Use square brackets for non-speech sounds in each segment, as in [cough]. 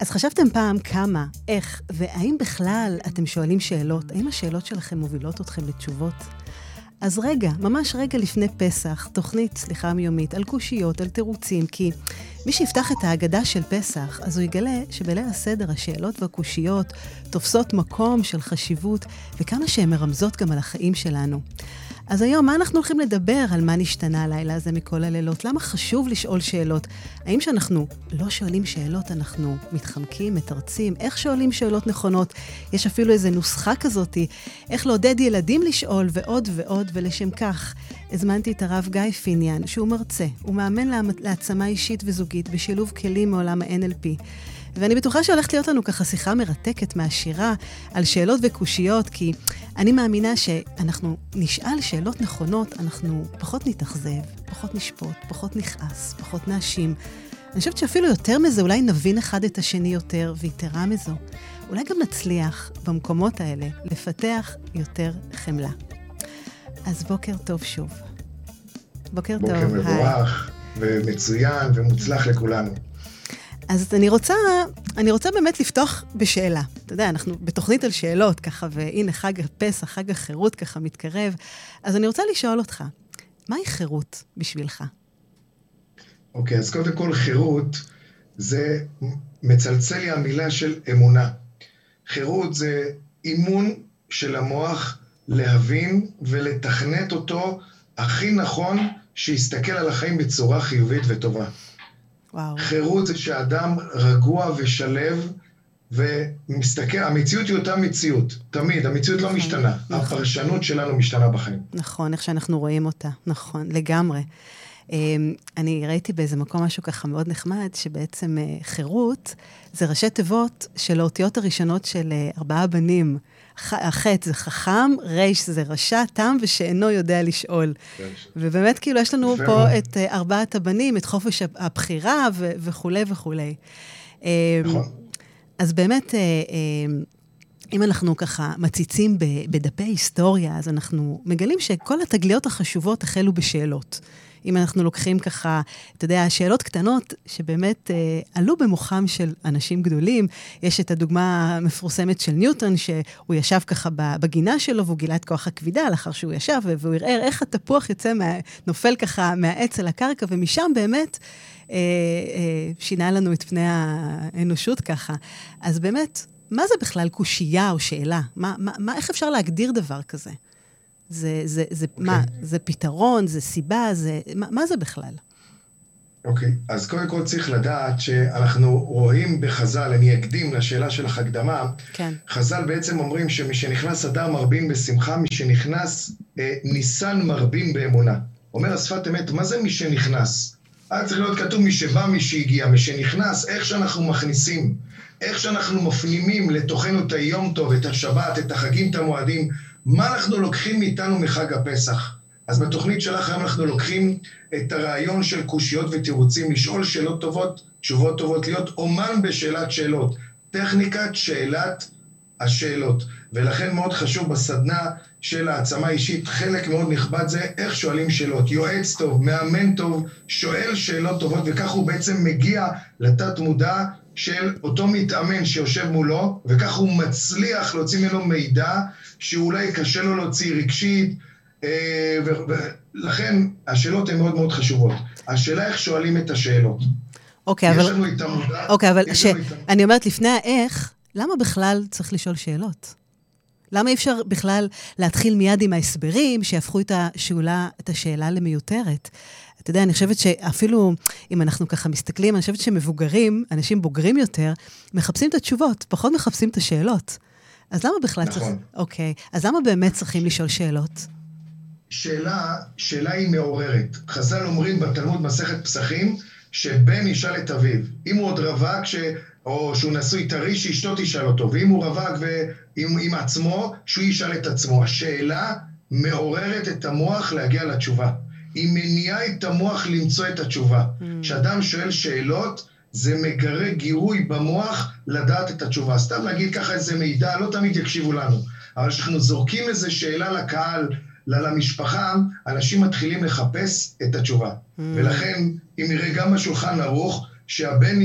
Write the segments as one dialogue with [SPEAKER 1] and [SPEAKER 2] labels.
[SPEAKER 1] אז חשבתם פעם כמה, איך, והאם בכלל אתם שואלים שאלות? האם השאלות שלכם מובילות אתכם לתשובות? אז רגע, ממש רגע לפני פסח, תוכנית, סליחה מיומית, על קושיות, על תירוצים, כי מי שיפתח את ההגדה של פסח, אז הוא יגלה שבליל הסדר השאלות והקושיות תופסות מקום של חשיבות, וכמה שהן מרמזות גם על החיים שלנו. אז היום, מה אנחנו הולכים לדבר על מה נשתנה הלילה הזה מכל הלילות? למה חשוב לשאול שאלות? האם כשאנחנו לא שואלים שאלות, אנחנו מתחמקים, מתרצים? איך שואלים שאלות נכונות? יש אפילו איזו נוסחה כזאת, איך לעודד ילדים לשאול ועוד ועוד, ולשם כך הזמנתי את הרב גיא פיניאן, שהוא מרצה, הוא מאמן להעצמה אישית וזוגית בשילוב כלים מעולם ה-NLP. ואני בטוחה שהולכת להיות לנו ככה שיחה מרתקת מהשירה על שאלות וקושיות, כי אני מאמינה שאנחנו נשאל שאלות נכונות, אנחנו פחות נתאכזב, פחות נשפוט, פחות נכעס, פחות נאשים. אני חושבת שאפילו יותר מזה, אולי נבין אחד את השני יותר, ויתרה מזו, אולי גם נצליח במקומות האלה לפתח יותר חמלה. אז בוקר טוב שוב.
[SPEAKER 2] בוקר, בוקר טוב, היי. בוקר מבורך ומצוין ומוצלח לכולנו.
[SPEAKER 1] אז אני רוצה, אני רוצה באמת לפתוח בשאלה. אתה יודע, אנחנו בתוכנית על שאלות ככה, והנה חג הפסח, חג החירות ככה מתקרב. אז אני רוצה לשאול אותך, מהי חירות בשבילך?
[SPEAKER 2] אוקיי, okay, אז קודם כל חירות זה מצלצל לי המילה של אמונה. חירות זה אימון של המוח להבין ולתכנת אותו הכי נכון שיסתכל על החיים בצורה חיובית וטובה. וואו. חירות זה שאדם רגוע ושלב ומסתכל, המציאות היא אותה מציאות, תמיד, המציאות לא נכון, משתנה, נכון. הפרשנות שלנו משתנה בחיים.
[SPEAKER 1] נכון, איך שאנחנו רואים אותה, נכון, לגמרי. אמ, אני ראיתי באיזה מקום משהו ככה מאוד נחמד, שבעצם אה, חירות זה ראשי תיבות של האותיות הראשונות של אה, ארבעה בנים. החטא זה חכם, ריש זה רשע, תם ושאינו יודע לשאול. כן, ובאמת, כאילו, יש לנו פה את uh, ארבעת הבנים, את חופש הבחירה ו- וכולי וכולי. אמ, נכון. אז באמת, uh, uh, אם אנחנו ככה מציצים בדפי היסטוריה, אז אנחנו מגלים שכל התגליות החשובות החלו בשאלות. אם אנחנו לוקחים ככה, אתה יודע, שאלות קטנות שבאמת אה, עלו במוחם של אנשים גדולים. יש את הדוגמה המפורסמת של ניוטון, שהוא ישב ככה בגינה שלו והוא גילה את כוח הכבידה לאחר שהוא ישב, והוא ערער איך התפוח יוצא, מה, נופל ככה מהעץ אל הקרקע, ומשם באמת... אה, אה, שינה לנו את פני האנושות ככה. אז באמת, מה זה בכלל קושייה או שאלה? מה, מה, מה, איך אפשר להגדיר דבר כזה? זה, זה, זה okay. מה, אוקיי. זה פתרון, זה סיבה, זה, מה, מה זה בכלל?
[SPEAKER 2] אוקיי, okay. אז קודם כל צריך לדעת שאנחנו רואים בחז"ל, אני אקדים לשאלה שלך הקדמה, כן. חז"ל בעצם אומרים שמשנכנס אדר מרבים בשמחה, משנכנס אה, ניסן מרבים באמונה. אומר השפת אמת, מה זה משנכנס? היה צריך להיות כתוב משבא, משהגיע, משנכנס, איך שאנחנו מכניסים, איך שאנחנו מפנימים לתוכנו את היום טוב, את השבת, את החגים, את המועדים, מה אנחנו לוקחים מאיתנו מחג הפסח? אז בתוכנית שלך היום אנחנו לוקחים את הרעיון של קושיות ותירוצים, לשאול שאלות טובות, תשובות טובות, להיות אומן בשאלת שאלות, טכניקת שאלת השאלות. ולכן מאוד חשוב בסדנה של העצמה אישית, חלק מאוד נכבד זה איך שואלים שאלות. יועץ טוב, מאמן טוב, שואל שאלות טובות, וכך הוא בעצם מגיע לתת מודע של אותו מתאמן שיושב מולו, וכך הוא מצליח להוציא ממנו מידע שאולי קשה לו להוציא רגשית, אה, ולכן השאלות הן מאוד מאוד חשובות. השאלה איך שואלים את השאלות.
[SPEAKER 1] אוקיי, אבל... יש לנו את המודע. אוקיי, אבל ש... אני אומרת, לפני האיך, למה בכלל צריך לשאול שאלות? למה אי אפשר בכלל להתחיל מיד עם ההסברים שיהפכו את השאלה, את השאלה למיותרת? אתה יודע, אני חושבת שאפילו אם אנחנו ככה מסתכלים, אני חושבת שמבוגרים, אנשים בוגרים יותר, מחפשים את התשובות, פחות מחפשים את השאלות. אז למה בכלל נכון. צריך... אוקיי. אז למה באמת צריכים לשאול שאלות?
[SPEAKER 2] שאלה, שאלה היא מעוררת. חז"ל אומרים בתלמוד מסכת פסחים, שבן ישאל את אביו. אם הוא עוד רווק, ש... או שהוא נשוי טרי, שאשתו תשאל אותו. ואם הוא רווק ועם עם עצמו, שהוא ישאל את עצמו. השאלה מעוררת את המוח להגיע לתשובה. היא מניעה את המוח למצוא את התשובה. Mm. כשאדם mm. שואל שאלות, זה מגרה גירוי במוח לדעת את התשובה. סתם להגיד ככה איזה מידע, לא תמיד יקשיבו לנו. אבל כשאנחנו זורקים איזה שאלה לקהל, למשפחה, אנשים מתחילים לחפש את התשובה. Mm. ולכן, אם נראה גם בשולחן ערוך, שהבן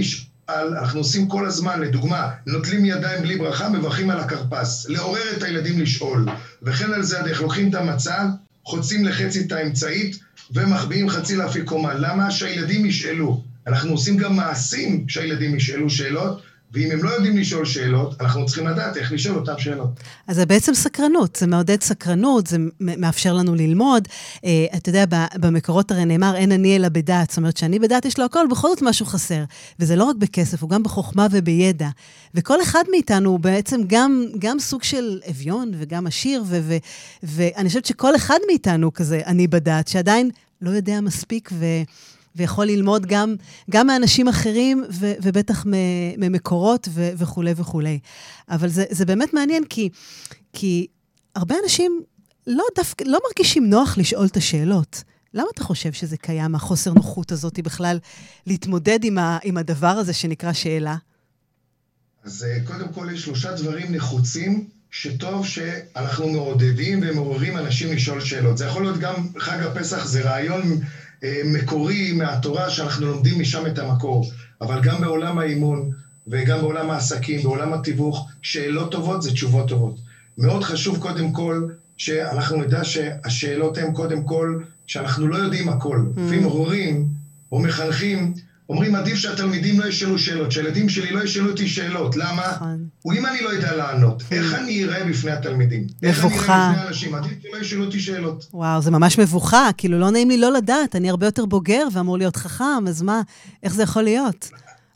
[SPEAKER 2] אנחנו עושים כל הזמן, לדוגמה, נוטלים ידיים בלי ברכה, מברכים על הכרפס. לעורר את הילדים לשאול. וכן על זה הדרך, לוקחים את המצה, חוצים לחצי את האמצעית, ומחביאים חצי לאפיקומן. למה? שהילדים ישאלו. אנחנו עושים גם מעשים שהילדים ישאלו שאלות, ואם הם לא יודעים לשאול שאלות, אנחנו צריכים לדעת איך לשאול אותן שאלות.
[SPEAKER 1] אז זה בעצם סקרנות, זה מעודד סקרנות, זה מאפשר לנו ללמוד. Uh, אתה יודע, במקורות הרי נאמר, אין אני אלא בדעת. זאת אומרת, שאני בדעת יש לו הכל, בכל זאת משהו חסר. וזה לא רק בכסף, הוא גם בחוכמה ובידע. וכל אחד מאיתנו הוא בעצם גם, גם סוג של אביון וגם עשיר, ואני חושבת שכל אחד מאיתנו כזה אני בדעת, שעדיין לא יודע מספיק ו... ויכול ללמוד גם, גם מאנשים אחרים, ו, ובטח ממקורות ו, וכולי וכולי. אבל זה, זה באמת מעניין, כי, כי הרבה אנשים לא, דווקא, לא מרגישים נוח לשאול את השאלות. למה אתה חושב שזה קיים, החוסר נוחות הזאת בכלל, להתמודד עם, ה, עם הדבר הזה שנקרא שאלה?
[SPEAKER 2] אז אה, קודם כל יש שלושה דברים נחוצים שטוב שאנחנו מעודדים ומעוררים אנשים לשאול שאלות. זה יכול להיות גם חג הפסח, זה רעיון מקורי מהתורה שאנחנו לומדים משם את המקור. אבל גם בעולם האימון וגם בעולם העסקים, בעולם התיווך, שאלות טובות זה תשובות טובות. מאוד חשוב קודם כל שאנחנו נדע שהשאלות הן קודם כל שאנחנו לא יודעים הכל. Mm. לפעמים mm. הורים או מחנכים אומרים, עדיף שהתלמידים לא ישאלו שאלות, שהילדים שלי לא ישאלו אותי שאלות. למה? נכון. אם אני לא יודע לענות, כן. איך אני אראה בפני התלמידים? מבוכה. איך אני אראה בפני אנשים? עדיף שלא ישאלו אותי שאלות.
[SPEAKER 1] וואו, זה ממש מבוכה, כאילו לא נעים לי לא לדעת, אני הרבה יותר בוגר ואמור להיות חכם, אז מה, איך זה יכול להיות?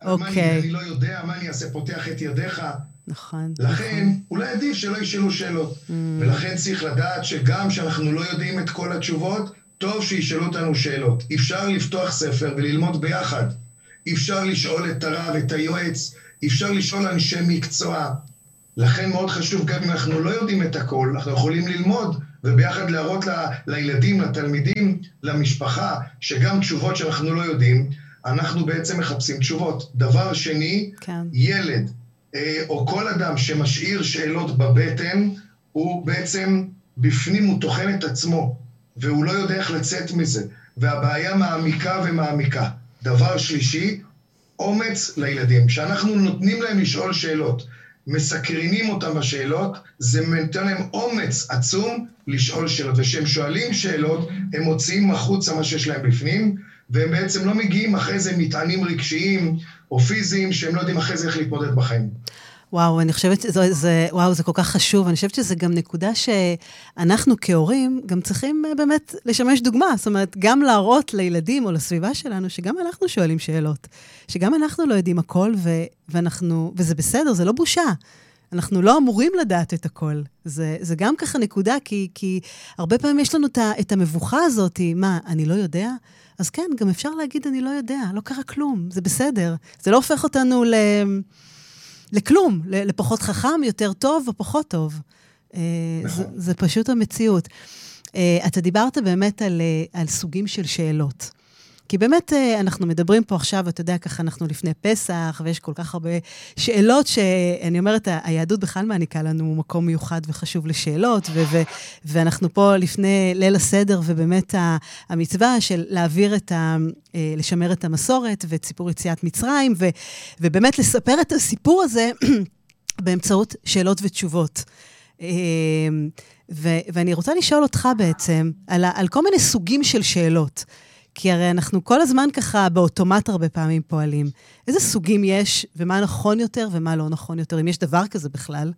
[SPEAKER 2] אוקיי. אני לא יודע, מה אני אעשה, פותח את ידיך?
[SPEAKER 1] נכון.
[SPEAKER 2] לכן, נכון. אולי עדיף שלא ישאלו שאלות. Mm. ולכן צריך לדעת שגם כשאנחנו לא יודעים את כל התשובות, טוב שישאלו אותנו שאלות. אפשר לפתוח ספר וללמוד ביחד. אפשר לשאול את הרב, את היועץ, אפשר לשאול אנשי מקצוע. לכן מאוד חשוב, גם אם אנחנו לא יודעים את הכל, אנחנו יכולים ללמוד וביחד להראות ל, לילדים, לתלמידים, למשפחה, שגם תשובות שאנחנו לא יודעים, אנחנו בעצם מחפשים תשובות. דבר שני, כן. ילד אה, או כל אדם שמשאיר שאלות בבטן, הוא בעצם בפנים, הוא טוחן את עצמו. והוא לא יודע איך לצאת מזה, והבעיה מעמיקה ומעמיקה. דבר שלישי, אומץ לילדים. כשאנחנו נותנים להם לשאול שאלות, מסקרנים אותם בשאלות, זה נותן להם אומץ עצום לשאול שאלות. וכשהם שואלים שאלות, הם מוציאים החוצה מה שיש להם בפנים, והם בעצם לא מגיעים אחרי זה מטענים רגשיים או פיזיים, שהם לא יודעים אחרי זה איך להתמודד בחיים.
[SPEAKER 1] וואו, אני חושבת שזה, זה, וואו, זה כל כך חשוב. אני חושבת שזו גם נקודה שאנחנו כהורים גם צריכים אה, באמת לשמש דוגמה. זאת אומרת, גם להראות לילדים או לסביבה שלנו שגם אנחנו שואלים שאלות. שגם אנחנו לא יודעים הכל, ו, ואנחנו, וזה בסדר, זה לא בושה. אנחנו לא אמורים לדעת את הכל. זה, זה גם ככה נקודה, כי, כי הרבה פעמים יש לנו את המבוכה הזאת, מה, אני לא יודע? אז כן, גם אפשר להגיד, אני לא יודע, לא קרה כלום, זה בסדר. זה לא הופך אותנו ל... לכלום, לפחות חכם, יותר טוב או פחות טוב. אה, נכון. זה, זה פשוט המציאות. אה, אתה דיברת באמת על, אה, על סוגים של שאלות. כי באמת אה, אנחנו מדברים פה עכשיו, אתה יודע, ככה אנחנו לפני פסח, ויש כל כך הרבה שאלות שאני אומרת, היהדות בכלל מעניקה לנו מקום מיוחד וחשוב לשאלות, ו- ו- ואנחנו פה לפני ליל הסדר, ובאמת המצווה של להעביר את ה... אה, לשמר את המסורת ואת סיפור יציאת מצרים, ו- ובאמת לספר את הסיפור הזה [clears throat] באמצעות שאלות ותשובות. אה, ו- ואני רוצה לשאול אותך בעצם על, על כל מיני סוגים של שאלות. כי הרי אנחנו כל הזמן ככה באוטומט הרבה פעמים פועלים. איזה סוגים יש, ומה נכון יותר ומה לא נכון יותר, אם יש דבר כזה בכלל?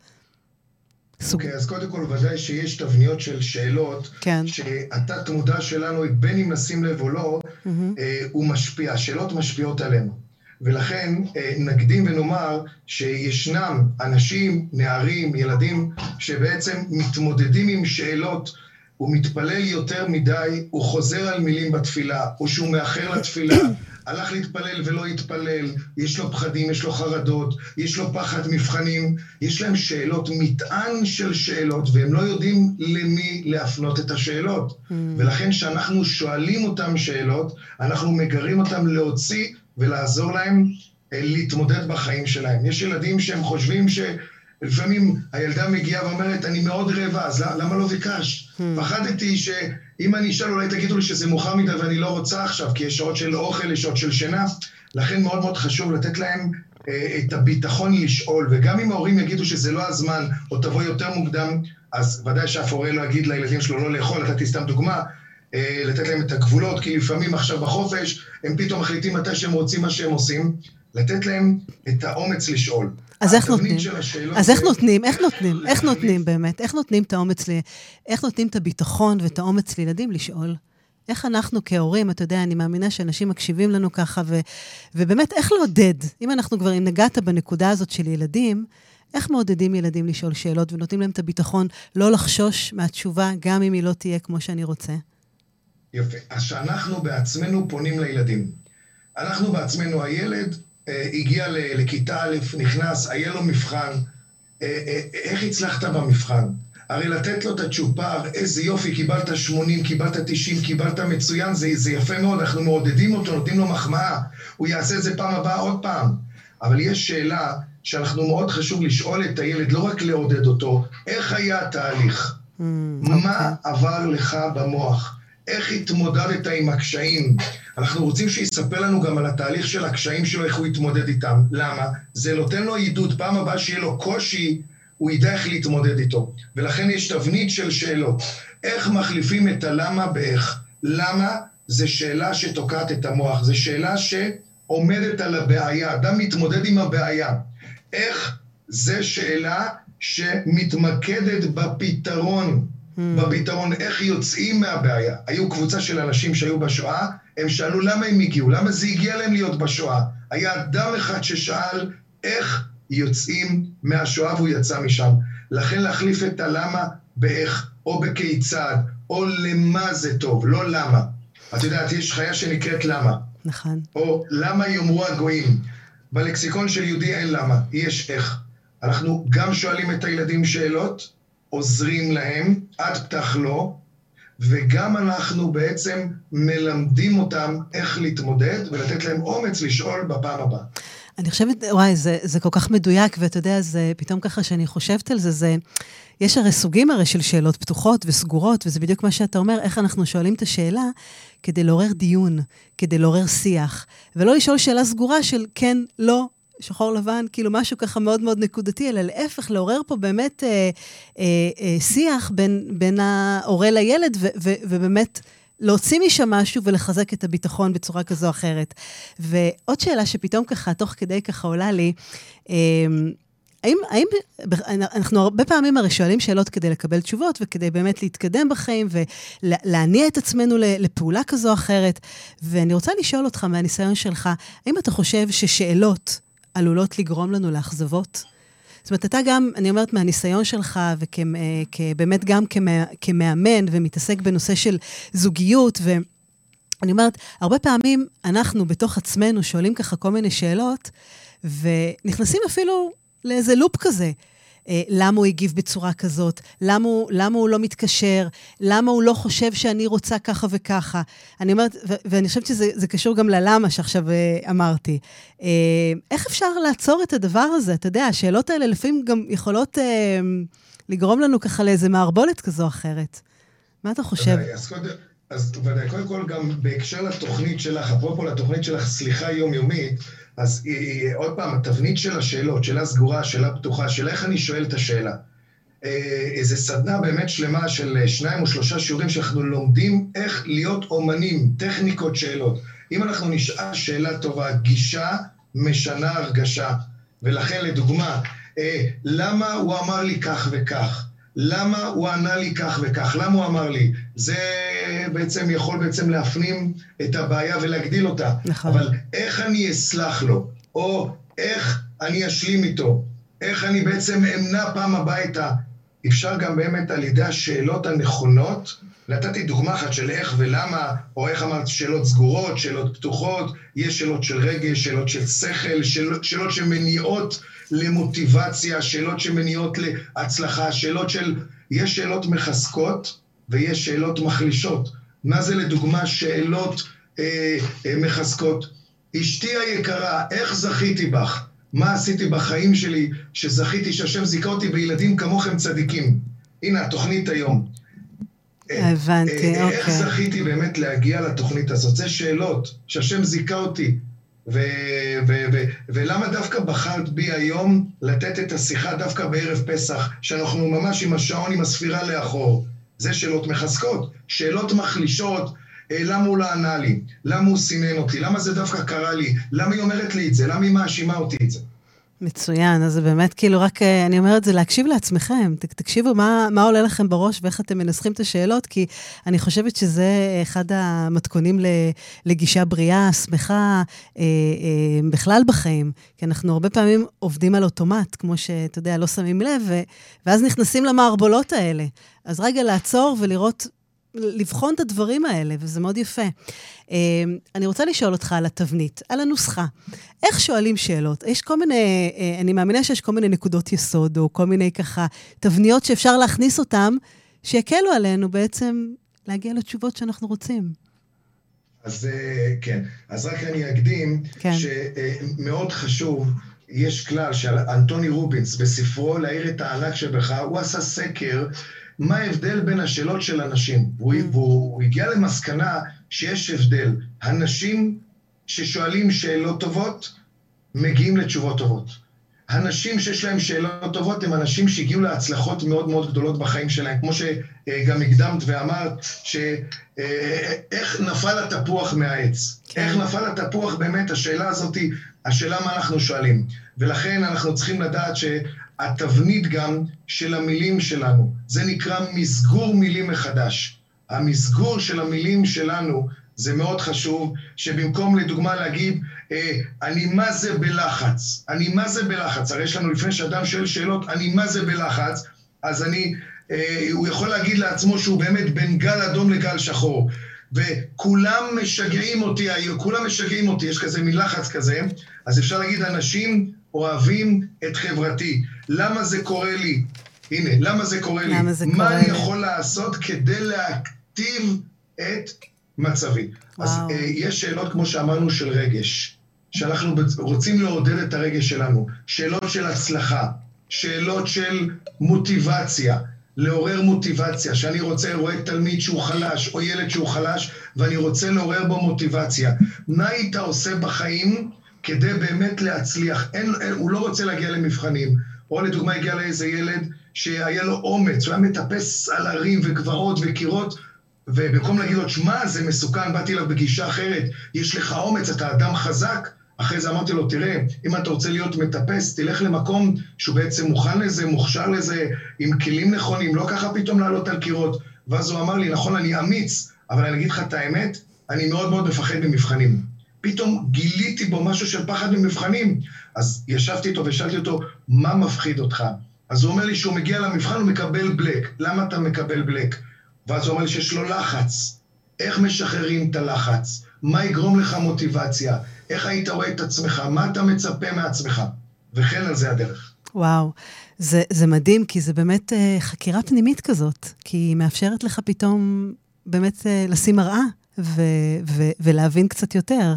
[SPEAKER 2] אוקיי, okay, אז קודם כל, ודאי שיש תבניות של שאלות, כן. שהתת-מודע שלנו, בין אם נשים לב או לא, mm-hmm. אה, הוא משפיע, השאלות משפיעות עלינו. ולכן אה, נקדים ונאמר שישנם אנשים, נערים, ילדים, שבעצם מתמודדים עם שאלות הוא מתפלל יותר מדי, הוא חוזר על מילים בתפילה, או שהוא מאחר לתפילה, [coughs] הלך להתפלל ולא התפלל, יש לו פחדים, יש לו חרדות, יש לו פחד מבחנים, יש להם שאלות, מטען של שאלות, והם לא יודעים למי להפנות את השאלות. Mm. ולכן כשאנחנו שואלים אותם שאלות, אנחנו מגרים אותם להוציא ולעזור להם אה, להתמודד בחיים שלהם. יש ילדים שהם חושבים ש... לפעמים הילדה מגיעה ואומרת, אני מאוד רעבה, אז למה לא ביקשת? Hmm. פחדתי שאם אני אשאל, אולי תגידו לי שזה מאוחר מדי ואני לא רוצה עכשיו, כי יש שעות של אוכל, יש שעות של שינה. לכן מאוד מאוד חשוב לתת להם אה, את הביטחון לשאול, וגם אם ההורים יגידו שזה לא הזמן, או תבוא יותר מוקדם, אז ודאי שאף הורה לא יגיד לילדים שלו לא לאכול, נתתי סתם דוגמה, אה, לתת להם את הגבולות, כי לפעמים עכשיו בחופש, הם פתאום מחליטים מתי שהם רוצים מה שהם עושים, לתת להם את האומץ לשאול.
[SPEAKER 1] אז איך נותנים? אז איך נותנים? איך נותנים? איך נותנים באמת? איך נותנים את האומץ, ל... איך נותנים את הביטחון ואת האומץ לילדים לשאול? איך אנחנו כהורים, אתה יודע, אני מאמינה שאנשים מקשיבים לנו ככה, ו, ובאמת, איך לעודד? אם אנחנו כבר, אם נגעת בנקודה הזאת של ילדים, איך מעודדים ילדים לשאול שאלות ונותנים להם את הביטחון לא לחשוש מהתשובה, גם אם היא לא תהיה כמו שאני רוצה?
[SPEAKER 2] יפה. אז שאנחנו בעצמנו פונים לילדים. אנחנו בעצמנו, הילד הגיע לכיתה א', נכנס, היה לו מבחן, אה, אה, איך הצלחת במבחן? הרי לתת לו את הצ'ופר, איזה יופי, קיבלת 80, קיבלת 90, קיבלת מצוין, זה, זה יפה מאוד, אנחנו מעודדים אותו, נותנים לו מחמאה, הוא יעשה את זה פעם הבאה עוד פעם. אבל יש שאלה שאנחנו מאוד חשוב לשאול את הילד, לא רק לעודד אותו, איך היה התהליך? Mm, מה okay. אוקיי. עבר לך במוח? איך התמודדת עם הקשיים? אנחנו רוצים שיספר לנו גם על התהליך של הקשיים שלו, איך הוא התמודד איתם. למה? זה נותן לו עידוד. פעם הבאה שיהיה לו קושי, הוא ידע איך להתמודד איתו. ולכן יש תבנית של שאלות. איך מחליפים את הלמה באיך? למה זה שאלה שתוקעת את המוח, זו שאלה שעומדת על הבעיה, אדם מתמודד עם הבעיה. איך זה שאלה שמתמקדת בפתרון, mm. בפתרון, איך יוצאים מהבעיה. היו קבוצה של אנשים שהיו בשואה, הם שאלו למה הם הגיעו, למה זה הגיע להם להיות בשואה. היה אדם אחד ששאל איך יוצאים מהשואה והוא יצא משם. לכן להחליף את הלמה באיך, או בכיצד, או למה זה טוב, לא למה. את יודעת, יש חיה שנקראת למה.
[SPEAKER 1] נכון.
[SPEAKER 2] או למה יאמרו הגויים. בלקסיקון של יהודי אין למה, יש איך. אנחנו גם שואלים את הילדים שאלות, עוזרים להם, עד פתח לא, וגם אנחנו בעצם מלמדים אותם איך להתמודד ולתת להם אומץ לשאול בפעם הבאה.
[SPEAKER 1] אני חושבת, וואי, זה, זה כל כך מדויק, ואתה יודע, זה פתאום ככה שאני חושבת על זה, זה... יש הרי סוגים הרי של שאלות פתוחות וסגורות, וזה בדיוק מה שאתה אומר, איך אנחנו שואלים את השאלה כדי לעורר דיון, כדי לעורר שיח, ולא לשאול שאלה סגורה של כן, לא, שחור לבן, כאילו משהו ככה מאוד מאוד נקודתי, אלא להפך, לעורר פה באמת אה, אה, אה, שיח בין, בין ההורה לילד, ו, ו, ובאמת... להוציא משם משהו ולחזק את הביטחון בצורה כזו או אחרת. ועוד שאלה שפתאום ככה, תוך כדי ככה עולה לי, אה, האם, האם, אנחנו הרבה פעמים הרי שואלים שאלות כדי לקבל תשובות וכדי באמת להתקדם בחיים ולהניע את עצמנו לפעולה כזו או אחרת. ואני רוצה לשאול אותך מהניסיון שלך, האם אתה חושב ששאלות עלולות לגרום לנו לאכזבות? זאת אומרת, אתה גם, אני אומרת, מהניסיון שלך, ובאמת גם כמאמן ומתעסק בנושא של זוגיות, ואני אומרת, הרבה פעמים אנחנו בתוך עצמנו שואלים ככה כל מיני שאלות, ונכנסים אפילו לאיזה לופ כזה. אה, למה הוא הגיב בצורה כזאת, למה הוא, למה הוא לא מתקשר, למה הוא לא חושב שאני רוצה ככה וככה. אני אומרת, ו- ואני חושבת שזה קשור גם ללמה שעכשיו אה, אמרתי. אה, איך אפשר לעצור את הדבר הזה? אתה יודע, השאלות האלה לפעמים גם יכולות אה, לגרום לנו ככה לאיזה מערבולת כזו או אחרת. מה אתה חושב?
[SPEAKER 2] אז קודם... אז ודאי, קודם כל גם בהקשר לתוכנית שלך, אפרופו לתוכנית שלך, סליחה יומיומית, אז אה, אה, עוד פעם, התבנית של השאלות, שאלה סגורה, שאלה פתוחה, של איך אני שואל את השאלה. אה, איזה סדנה באמת שלמה של שניים או שלושה שיעורים שאנחנו לומדים איך להיות אומנים, טכניקות שאלות. אם אנחנו נשאל שאלה טובה, גישה משנה הרגשה. ולכן, לדוגמה, למה הוא אמר לי כך וכך? למה הוא ענה לי כך וכך? למה הוא אמר לי? זה בעצם יכול בעצם להפנים את הבעיה ולהגדיל אותה. נכון. אבל איך אני אסלח לו? או איך אני אשלים איתו? איך אני בעצם אמנע פעם הביתה? אפשר גם באמת על ידי השאלות הנכונות, נתתי דוגמה אחת של איך ולמה, או איך אמרת שאלות סגורות, שאלות פתוחות, יש שאלות של רגש, שאלות של שכל, שאלות, שאלות שמניעות למוטיבציה, שאלות שמניעות להצלחה, שאלות של... יש שאלות מחזקות ויש שאלות מחלישות. מה זה לדוגמה שאלות אה, אה, מחזקות? אשתי היקרה, איך זכיתי בך? מה עשיתי בחיים שלי שזכיתי שהשם זיכה אותי בילדים כמוכם צדיקים? הנה התוכנית היום.
[SPEAKER 1] הבנתי,
[SPEAKER 2] אה, אה, אוקיי. איך זכיתי באמת להגיע לתוכנית הזאת? זה שאלות שהשם זיכה אותי ו- ו- ו- ולמה דווקא בחרת בי היום לתת את השיחה דווקא בערב פסח, שאנחנו ממש עם השעון, עם הספירה לאחור? זה שאלות מחזקות, שאלות מחלישות, אה, למה הוא לא ענה לי? למה הוא סינן אותי? למה זה דווקא קרה לי? למה היא אומרת לי את זה? למה היא מאשימה אותי את זה?
[SPEAKER 1] מצוין, אז זה באמת כאילו רק, אה, אני אומרת זה להקשיב לעצמכם, תקשיבו מה, מה עולה לכם בראש ואיך אתם מנסחים את השאלות, כי אני חושבת שזה אחד המתכונים לגישה בריאה, שמחה, אה, אה, בכלל בחיים, כי אנחנו הרבה פעמים עובדים על אוטומט, כמו שאתה יודע, לא שמים לב, ו, ואז נכנסים למערבולות האלה. אז רגע לעצור ולראות לבחון את הדברים האלה, וזה מאוד יפה. אה, אני רוצה לשאול אותך על התבנית, על הנוסחה. איך שואלים שאלות? יש כל מיני, אה, אני מאמינה שיש כל מיני נקודות יסוד, או כל מיני ככה תבניות שאפשר להכניס אותן, שיקלו עלינו בעצם להגיע לתשובות שאנחנו רוצים.
[SPEAKER 2] אז אה, כן, אז רק אני אקדים, כן. שמאוד חשוב, יש כלל של אנטוני רובינס בספרו להעיר את הענק שבך, הוא עשה סקר מה ההבדל בין השאלות של אנשים. והוא, mm. והוא הגיע למסקנה שיש הבדל. אנשים ששואלים שאלות טובות, מגיעים לתשובות טובות. אנשים שיש להם שאלות טובות הם אנשים שהגיעו להצלחות מאוד מאוד גדולות בחיים שלהם. כמו שגם הקדמת ואמרת, שאיך נפל התפוח מהעץ. כן. איך נפל התפוח באמת, השאלה הזאת השאלה מה אנחנו שואלים. ולכן אנחנו צריכים לדעת ש... התבנית גם של המילים שלנו. זה נקרא מסגור מילים מחדש. המסגור של המילים שלנו זה מאוד חשוב, שבמקום לדוגמה להגיד, אה, אני מה זה בלחץ, אני מה זה בלחץ, הרי יש לנו לפני שאדם שואל שאלות, אני מה זה בלחץ, אז אני, אה, הוא יכול להגיד לעצמו שהוא באמת בין גל אדום לגל שחור. וכולם משגעים אותי, כולם משגעים אותי, יש כזה מין לחץ כזה, אז אפשר להגיד, אנשים אוהבים את חברתי. למה זה קורה לי? הנה, למה זה קורא לי? למה זה מה קורה אני לי? יכול לעשות כדי להכתיב את מצבי? וואו. אז אה, יש שאלות, כמו שאמרנו, של רגש, שאנחנו רוצים לעודד את הרגש שלנו. שאלות של הצלחה, שאלות של מוטיבציה. לעורר מוטיבציה, שאני רוצה, רואה תלמיד שהוא חלש, או ילד שהוא חלש, ואני רוצה לעורר בו מוטיבציה. מה היית עושה בחיים כדי באמת להצליח? אין, אין, הוא לא רוצה להגיע למבחנים. או לדוגמה הגיע לאיזה ילד שהיה לו אומץ, הוא היה מטפס על הרים וגבעות וקירות, ובמקום להגיד לו, שמע, זה מסוכן, באתי אליו בגישה אחרת, יש לך אומץ, אתה אדם חזק, אחרי זה אמרתי לו, תראה, אם אתה רוצה להיות מטפס, תלך למקום שהוא בעצם מוכן לזה, מוכשר לזה, עם כלים נכונים, לא ככה פתאום לעלות על קירות. ואז הוא אמר לי, נכון, אני אמיץ, אבל אני אגיד לך את האמת, אני מאוד מאוד מפחד ממבחנים. פתאום גיליתי בו משהו של פחד ממבחנים. אז ישבתי איתו ושאלתי אותו, מה מפחיד אותך? אז הוא אומר לי שהוא מגיע למבחן, הוא מקבל בלק. למה אתה מקבל בלק? ואז הוא אומר לי שיש לו לחץ. איך משחררים את הלחץ? מה יגרום לך מוטיבציה? איך היית רואה את עצמך? מה אתה מצפה מעצמך? וכן על זה הדרך.
[SPEAKER 1] וואו, זה, זה מדהים, כי זה באמת uh, חקירה פנימית כזאת, כי היא מאפשרת לך פתאום באמת uh, לשים מראה ו- ו- ולהבין קצת יותר.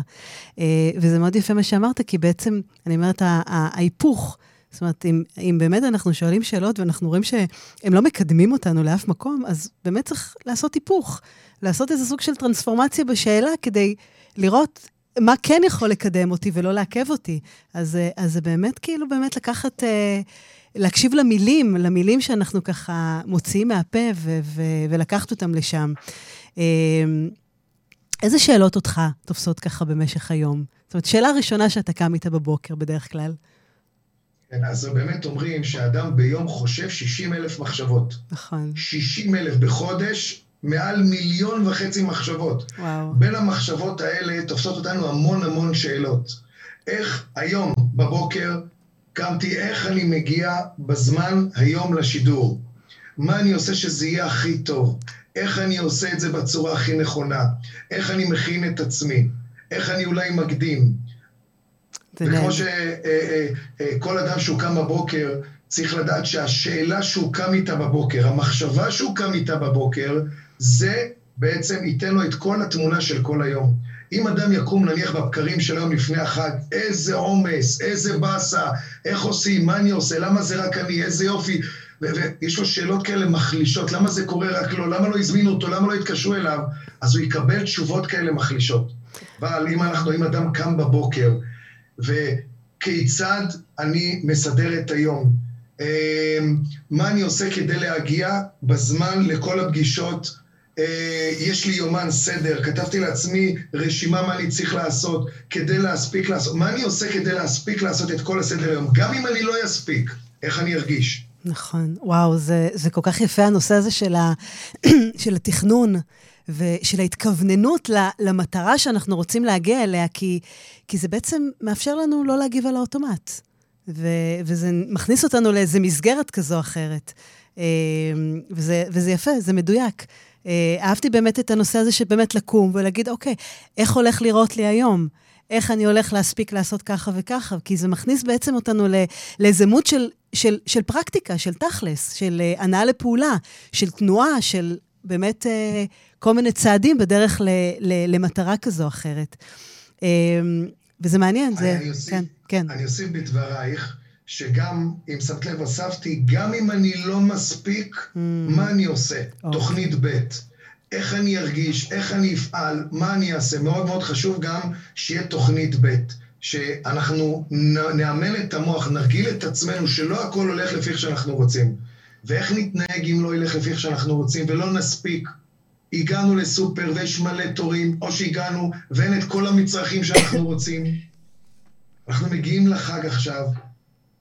[SPEAKER 1] Uh, וזה מאוד יפה מה שאמרת, כי בעצם, אני אומרת, ההיפוך, זאת אומרת, אם, אם באמת אנחנו שואלים שאלות ואנחנו רואים שהם לא מקדמים אותנו לאף מקום, אז באמת צריך לעשות היפוך, לעשות איזה סוג של טרנספורמציה בשאלה כדי לראות מה כן יכול לקדם אותי ולא לעכב אותי. אז, אה, זה באמת כאילו, באמת לקחת... Uh, להקשיב למילים, למילים שאנחנו ככה מוציאים מהפה ו- ו- ולקחת אותם לשם. איזה שאלות אותך תופסות ככה במשך היום? זאת אומרת, שאלה ראשונה שאתה קם איתה בבוקר בדרך כלל.
[SPEAKER 2] כן, אז באמת אומרים שאדם ביום חושב 60 אלף מחשבות.
[SPEAKER 1] נכון.
[SPEAKER 2] 60 אלף בחודש, מעל מיליון וחצי מחשבות.
[SPEAKER 1] וואו.
[SPEAKER 2] בין המחשבות האלה תופסות אותנו המון המון שאלות. איך היום בבוקר קמתי, איך אני מגיע בזמן היום לשידור? מה אני עושה שזה יהיה הכי טוב? איך אני עושה את זה בצורה הכי נכונה, איך אני מכין את עצמי, איך אני אולי מקדים. וכמו שכל אה, אה, אה, אדם שהוא קם בבוקר, צריך לדעת שהשאלה שהוא קם איתה בבוקר, המחשבה שהוא קם איתה בבוקר, זה בעצם ייתן לו את כל התמונה של כל היום. אם אדם יקום נניח בבקרים של היום לפני החג, איזה עומס, איזה באסה, איך עושים, מה אני עושה, למה זה רק אני, איזה יופי, ויש לו שאלות כאלה מחלישות, למה זה קורה רק לו, למה לא הזמינו אותו, למה לא התקשרו אליו, אז הוא יקבל תשובות כאלה מחלישות. אבל אם אנחנו, אם אדם קם בבוקר, וכיצד אני מסדר את היום, אמ, מה אני עושה כדי להגיע בזמן לכל הפגישות, אה, יש לי יומן סדר, כתבתי לעצמי רשימה מה אני צריך לעשות כדי להספיק לעשות, מה אני עושה כדי להספיק לעשות את כל הסדר היום, גם אם אני לא אספיק, איך אני ארגיש.
[SPEAKER 1] נכון, וואו, זה, זה כל כך יפה הנושא הזה של, ה, של התכנון ושל ההתכווננות למטרה שאנחנו רוצים להגיע אליה, כי, כי זה בעצם מאפשר לנו לא להגיב על האוטומט. ו, וזה מכניס אותנו לאיזו מסגרת כזו או אחרת. אה, וזה, וזה יפה, זה מדויק. אה, אהבתי באמת את הנושא הזה שבאמת לקום ולהגיד, אוקיי, איך הולך לראות לי היום? איך אני הולך להספיק לעשות ככה וככה? כי זה מכניס בעצם אותנו לאיזה מות של, של, של פרקטיקה, של תכלס, של uh, הנעה לפעולה, של תנועה, של באמת uh, כל מיני צעדים בדרך ל, ל, למטרה כזו או אחרת. Uh, וזה מעניין, זה...
[SPEAKER 2] אני אוסיף, כן, כן. אני אוסיף בדברייך, שגם, אם שמת לב, הוספתי, גם אם אני לא מספיק, mm. מה אני עושה? Okay. אוקיי. תוכנית ב'. איך אני ארגיש, איך אני אפעל, מה אני אעשה. מאוד מאוד חשוב גם שיהיה תוכנית ב', שאנחנו נאמן את המוח, נרגיל את עצמנו, שלא הכל הולך לפי איך שאנחנו רוצים. ואיך נתנהג אם לא ילך לפי איך שאנחנו רוצים, ולא נספיק. הגענו לסופר ויש מלא תורים, או שהגענו ואין את כל המצרכים שאנחנו [laughs] רוצים. אנחנו מגיעים לחג עכשיו,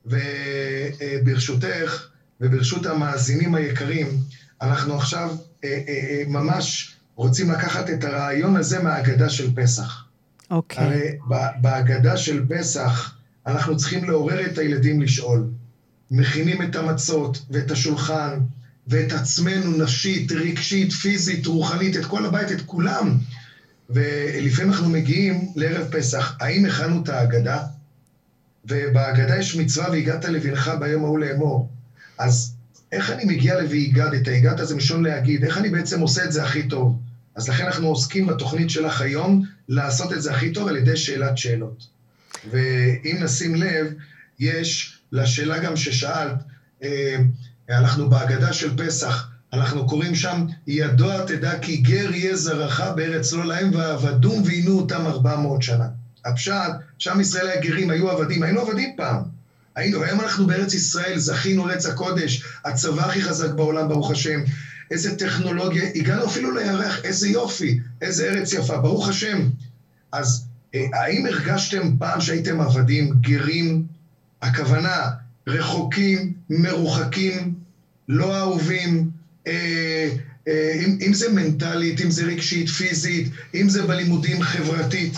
[SPEAKER 2] וברשותך וברשות המאזינים היקרים, אנחנו עכשיו אה, אה, אה, ממש רוצים לקחת את הרעיון הזה מהאגדה של פסח.
[SPEAKER 1] אוקיי.
[SPEAKER 2] הרי בהגדה של פסח אנחנו צריכים לעורר את הילדים לשאול. מכינים את המצות ואת השולחן ואת עצמנו נפשית, רגשית, פיזית, רוחנית, את כל הבית, את כולם. ולפעמים אנחנו מגיעים לערב פסח, האם הכנו את ההגדה? ובהגדה יש מצווה והגעת לבנך ביום ההוא לאמור. אז איך אני מגיע ל"והגדת"? הגעת זה מלשון להגיד, איך אני בעצם עושה את זה הכי טוב? אז לכן אנחנו עוסקים בתוכנית שלך היום לעשות את זה הכי טוב על ידי שאלת שאלות. ואם נשים לב, יש לשאלה גם ששאלת, אה, אנחנו בהגדה של פסח, אנחנו קוראים שם, ידוע תדע כי גר יהיה זרעך בארץ לא להם ועבדום ועינו אותם ארבע מאות שנה. הפשט, שם ישראל היה גרים, היו עבדים, היינו עבדים פעם. היינו, היום אנחנו בארץ ישראל, זכינו ארץ הקודש, הצבא הכי חזק בעולם, ברוך השם. איזה טכנולוגיה, הגענו אפילו לירח, איזה יופי, איזה ארץ יפה, ברוך השם. אז אה, האם הרגשתם פעם שהייתם עבדים, גרים? הכוונה, רחוקים, מרוחקים, לא אהובים, אה, אה, אם, אם זה מנטלית, אם זה רגשית, פיזית, אם זה בלימודים חברתית.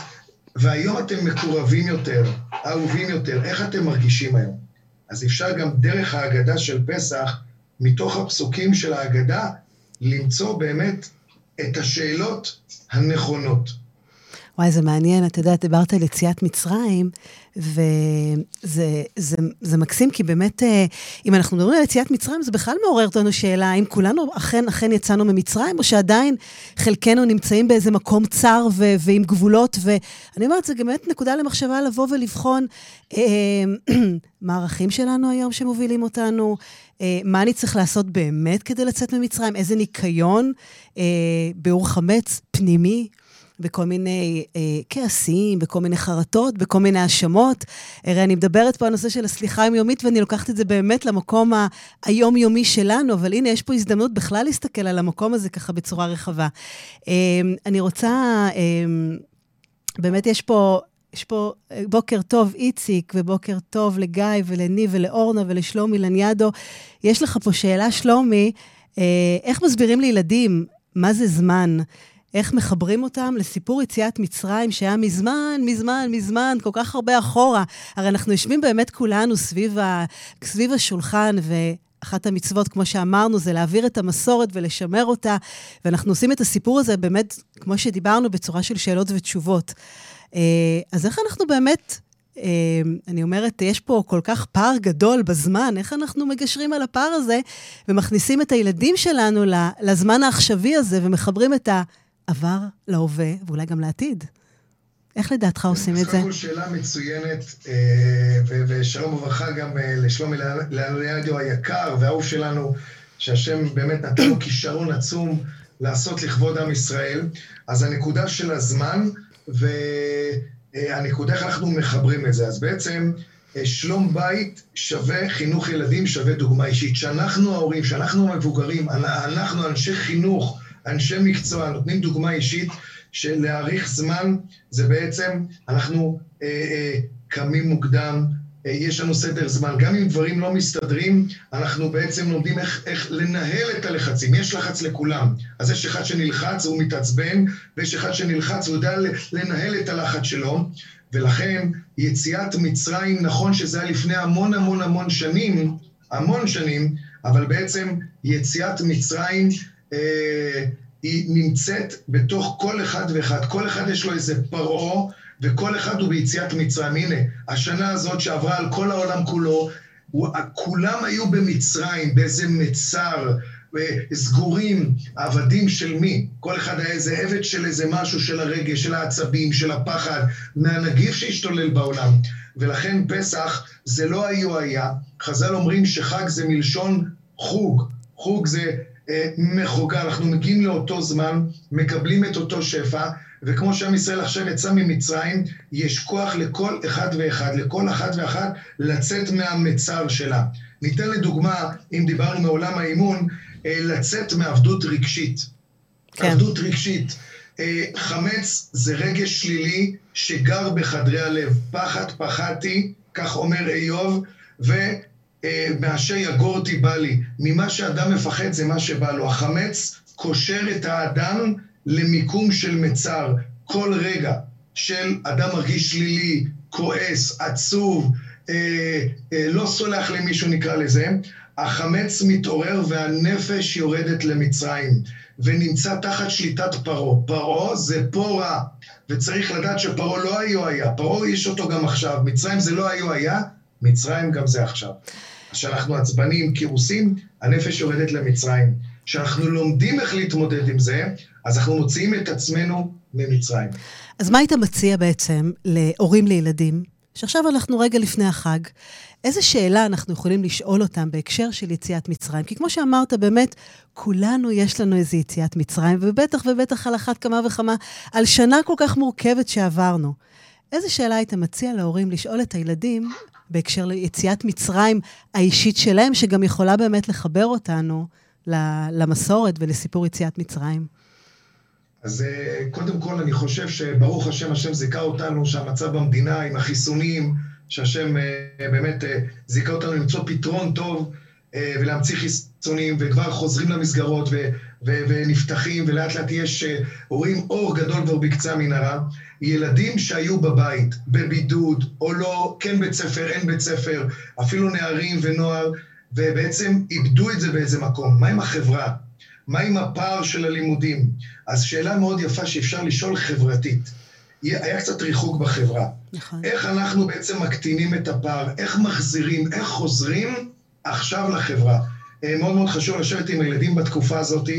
[SPEAKER 2] והיום אתם מקורבים יותר, אהובים יותר, איך אתם מרגישים היום? אז אפשר גם דרך ההגדה של פסח, מתוך הפסוקים של ההגדה, למצוא באמת את השאלות הנכונות.
[SPEAKER 1] וואי, זה מעניין, אתה יודע, דיברת על יציאת מצרים, וזה זה, זה מקסים, כי באמת, אה, אם אנחנו מדברים על יציאת מצרים, זה בכלל מעורר אותנו שאלה, האם כולנו אכן, אכן יצאנו ממצרים, או שעדיין חלקנו נמצאים באיזה מקום צר ו, ועם גבולות, ואני אומרת, זה באמת נקודה למחשבה לבוא ולבחון אה, [clears throat] מה הערכים שלנו היום שמובילים אותנו, אה, מה אני צריך לעשות באמת כדי לצאת ממצרים, איזה ניקיון, ביאור חמץ פנימי. בכל מיני אה, כעסים, בכל מיני חרטות, בכל מיני האשמות. הרי אני מדברת פה על נושא של הסליחה היומיומית, ואני לוקחת את זה באמת למקום היומיומי שלנו, אבל הנה, יש פה הזדמנות בכלל להסתכל על המקום הזה ככה בצורה רחבה. אה, אני רוצה, אה, באמת יש פה... יש פה אה, בוקר טוב איציק, ובוקר טוב לגיא ולניב ולאורנה ולשלומי לניאדו. יש לך פה שאלה, שלומי, אה, איך מסבירים לילדים מה זה זמן? איך מחברים אותם לסיפור יציאת מצרים שהיה מזמן, מזמן, מזמן, כל כך הרבה אחורה. הרי אנחנו יושבים באמת כולנו סביב, ה, סביב השולחן, ו... אחת המצוות, כמו שאמרנו, זה להעביר את המסורת ולשמר אותה, ואנחנו עושים את הסיפור הזה באמת, כמו שדיברנו, בצורה של שאלות ותשובות. אה, אז איך אנחנו באמת, אה, אני אומרת, יש פה כל כך פער גדול בזמן, איך אנחנו מגשרים על הפער הזה ומכניסים את הילדים שלנו לזמן העכשווי הזה ומחברים את ה... עבר להווה ואולי גם לעתיד. איך לדעתך עושים את זה?
[SPEAKER 2] בסך שאלה מצוינת, אה, ושלום וברכה גם אה, לשלומי לאליאדיו היקר והאהוב שלנו, שהשם באמת נתן לו כישרון עצום לעשות לכבוד עם ישראל. אז הנקודה של הזמן, והנקודה איך אנחנו מחברים את זה. אז בעצם שלום בית שווה חינוך ילדים שווה דוגמה אישית. שאנחנו ההורים, שאנחנו המבוגרים, אנחנו אנשי חינוך, אנשי מקצוע, נותנים דוגמה אישית של להאריך זמן, זה בעצם, אנחנו אה, אה, קמים מוקדם, אה, יש לנו סדר זמן. גם אם דברים לא מסתדרים, אנחנו בעצם לומדים איך, איך לנהל את הלחצים. יש לחץ לכולם. אז יש אחד שנלחץ והוא מתעצבן, ויש אחד שנלחץ והוא יודע לנהל את הלחץ שלו. ולכן יציאת מצרים, נכון שזה היה לפני המון המון המון שנים, המון שנים, אבל בעצם יציאת מצרים היא נמצאת בתוך כל אחד ואחד. כל אחד יש לו איזה פרעה, וכל אחד הוא ביציאת מצרים. הנה, השנה הזאת שעברה על כל העולם כולו, כולם היו במצרים, באיזה מצר, סגורים, עבדים של מי? כל אחד היה איזה עבד של איזה משהו, של הרגש, של העצבים, של הפחד, מהנגיף שהשתולל בעולם. ולכן פסח זה לא היו היה. חז"ל אומרים שחג זה מלשון חוג. חוג זה אה, מחוגה, אנחנו מגיעים לאותו זמן, מקבלים את אותו שפע, וכמו שעם ישראל עכשיו יצא ממצרים, יש כוח לכל אחד ואחד, לכל אחת ואחת, לצאת מהמצר שלה. ניתן לדוגמה, אם דיברנו מעולם האימון, אה, לצאת מעבדות רגשית. כן. עבדות רגשית. אה, חמץ זה רגש שלילי שגר בחדרי הלב. פחד פחדתי, כך אומר איוב, ומאשר יגורתי בא לי. ממה שאדם מפחד זה מה שבא לו. החמץ קושר את האדם למיקום של מצר. כל רגע של אדם מרגיש שלילי, כועס, עצוב, אה, אה, לא סולח למישהו נקרא לזה, החמץ מתעורר והנפש יורדת למצרים, ונמצא תחת שליטת פרעה. פרעה זה פה רע, וצריך לדעת שפרעה לא היו היה, פרעה יש אותו גם עכשיו. מצרים זה לא היו היה, מצרים גם זה עכשיו. כשאנחנו עצבנים, כירוסים, הנפש יורדת למצרים. כשאנחנו לומדים איך להתמודד עם זה, אז אנחנו מוציאים את עצמנו ממצרים.
[SPEAKER 1] אז מה היית מציע בעצם להורים לילדים, שעכשיו אנחנו רגע לפני החג, איזה שאלה אנחנו יכולים לשאול אותם בהקשר של יציאת מצרים? כי כמו שאמרת, באמת, כולנו יש לנו איזו יציאת מצרים, ובטח ובטח על אחת כמה וכמה, על שנה כל כך מורכבת שעברנו. איזה שאלה היית מציע להורים לשאול את הילדים בהקשר ליציאת מצרים האישית שלהם, שגם יכולה באמת לחבר אותנו למסורת ולסיפור יציאת מצרים?
[SPEAKER 2] אז אה, קודם כל, אני חושב שברוך השם, השם זיכה אותנו שהמצב במדינה עם החיסונים, שהשם אה, באמת אה, זיכה אותנו למצוא פתרון טוב ולהמציא חיסונים, וכבר חוזרים למסגרות ו- ונפתחים, ולאט לאט יש, רואים אור גדול כבר בקצה המנהרה. ילדים שהיו בבית, בבידוד, או לא, כן בית ספר, אין בית ספר, אפילו נערים ונוער, ובעצם איבדו את זה באיזה מקום. מה עם החברה? מה עם הפער של הלימודים? אז שאלה מאוד יפה שאפשר לשאול חברתית. היה קצת ריחוק בחברה. נכון. איך אנחנו בעצם מקטינים את הפער? איך מחזירים? איך חוזרים עכשיו לחברה? אה, מאוד מאוד חשוב לשבת עם הילדים בתקופה הזאת.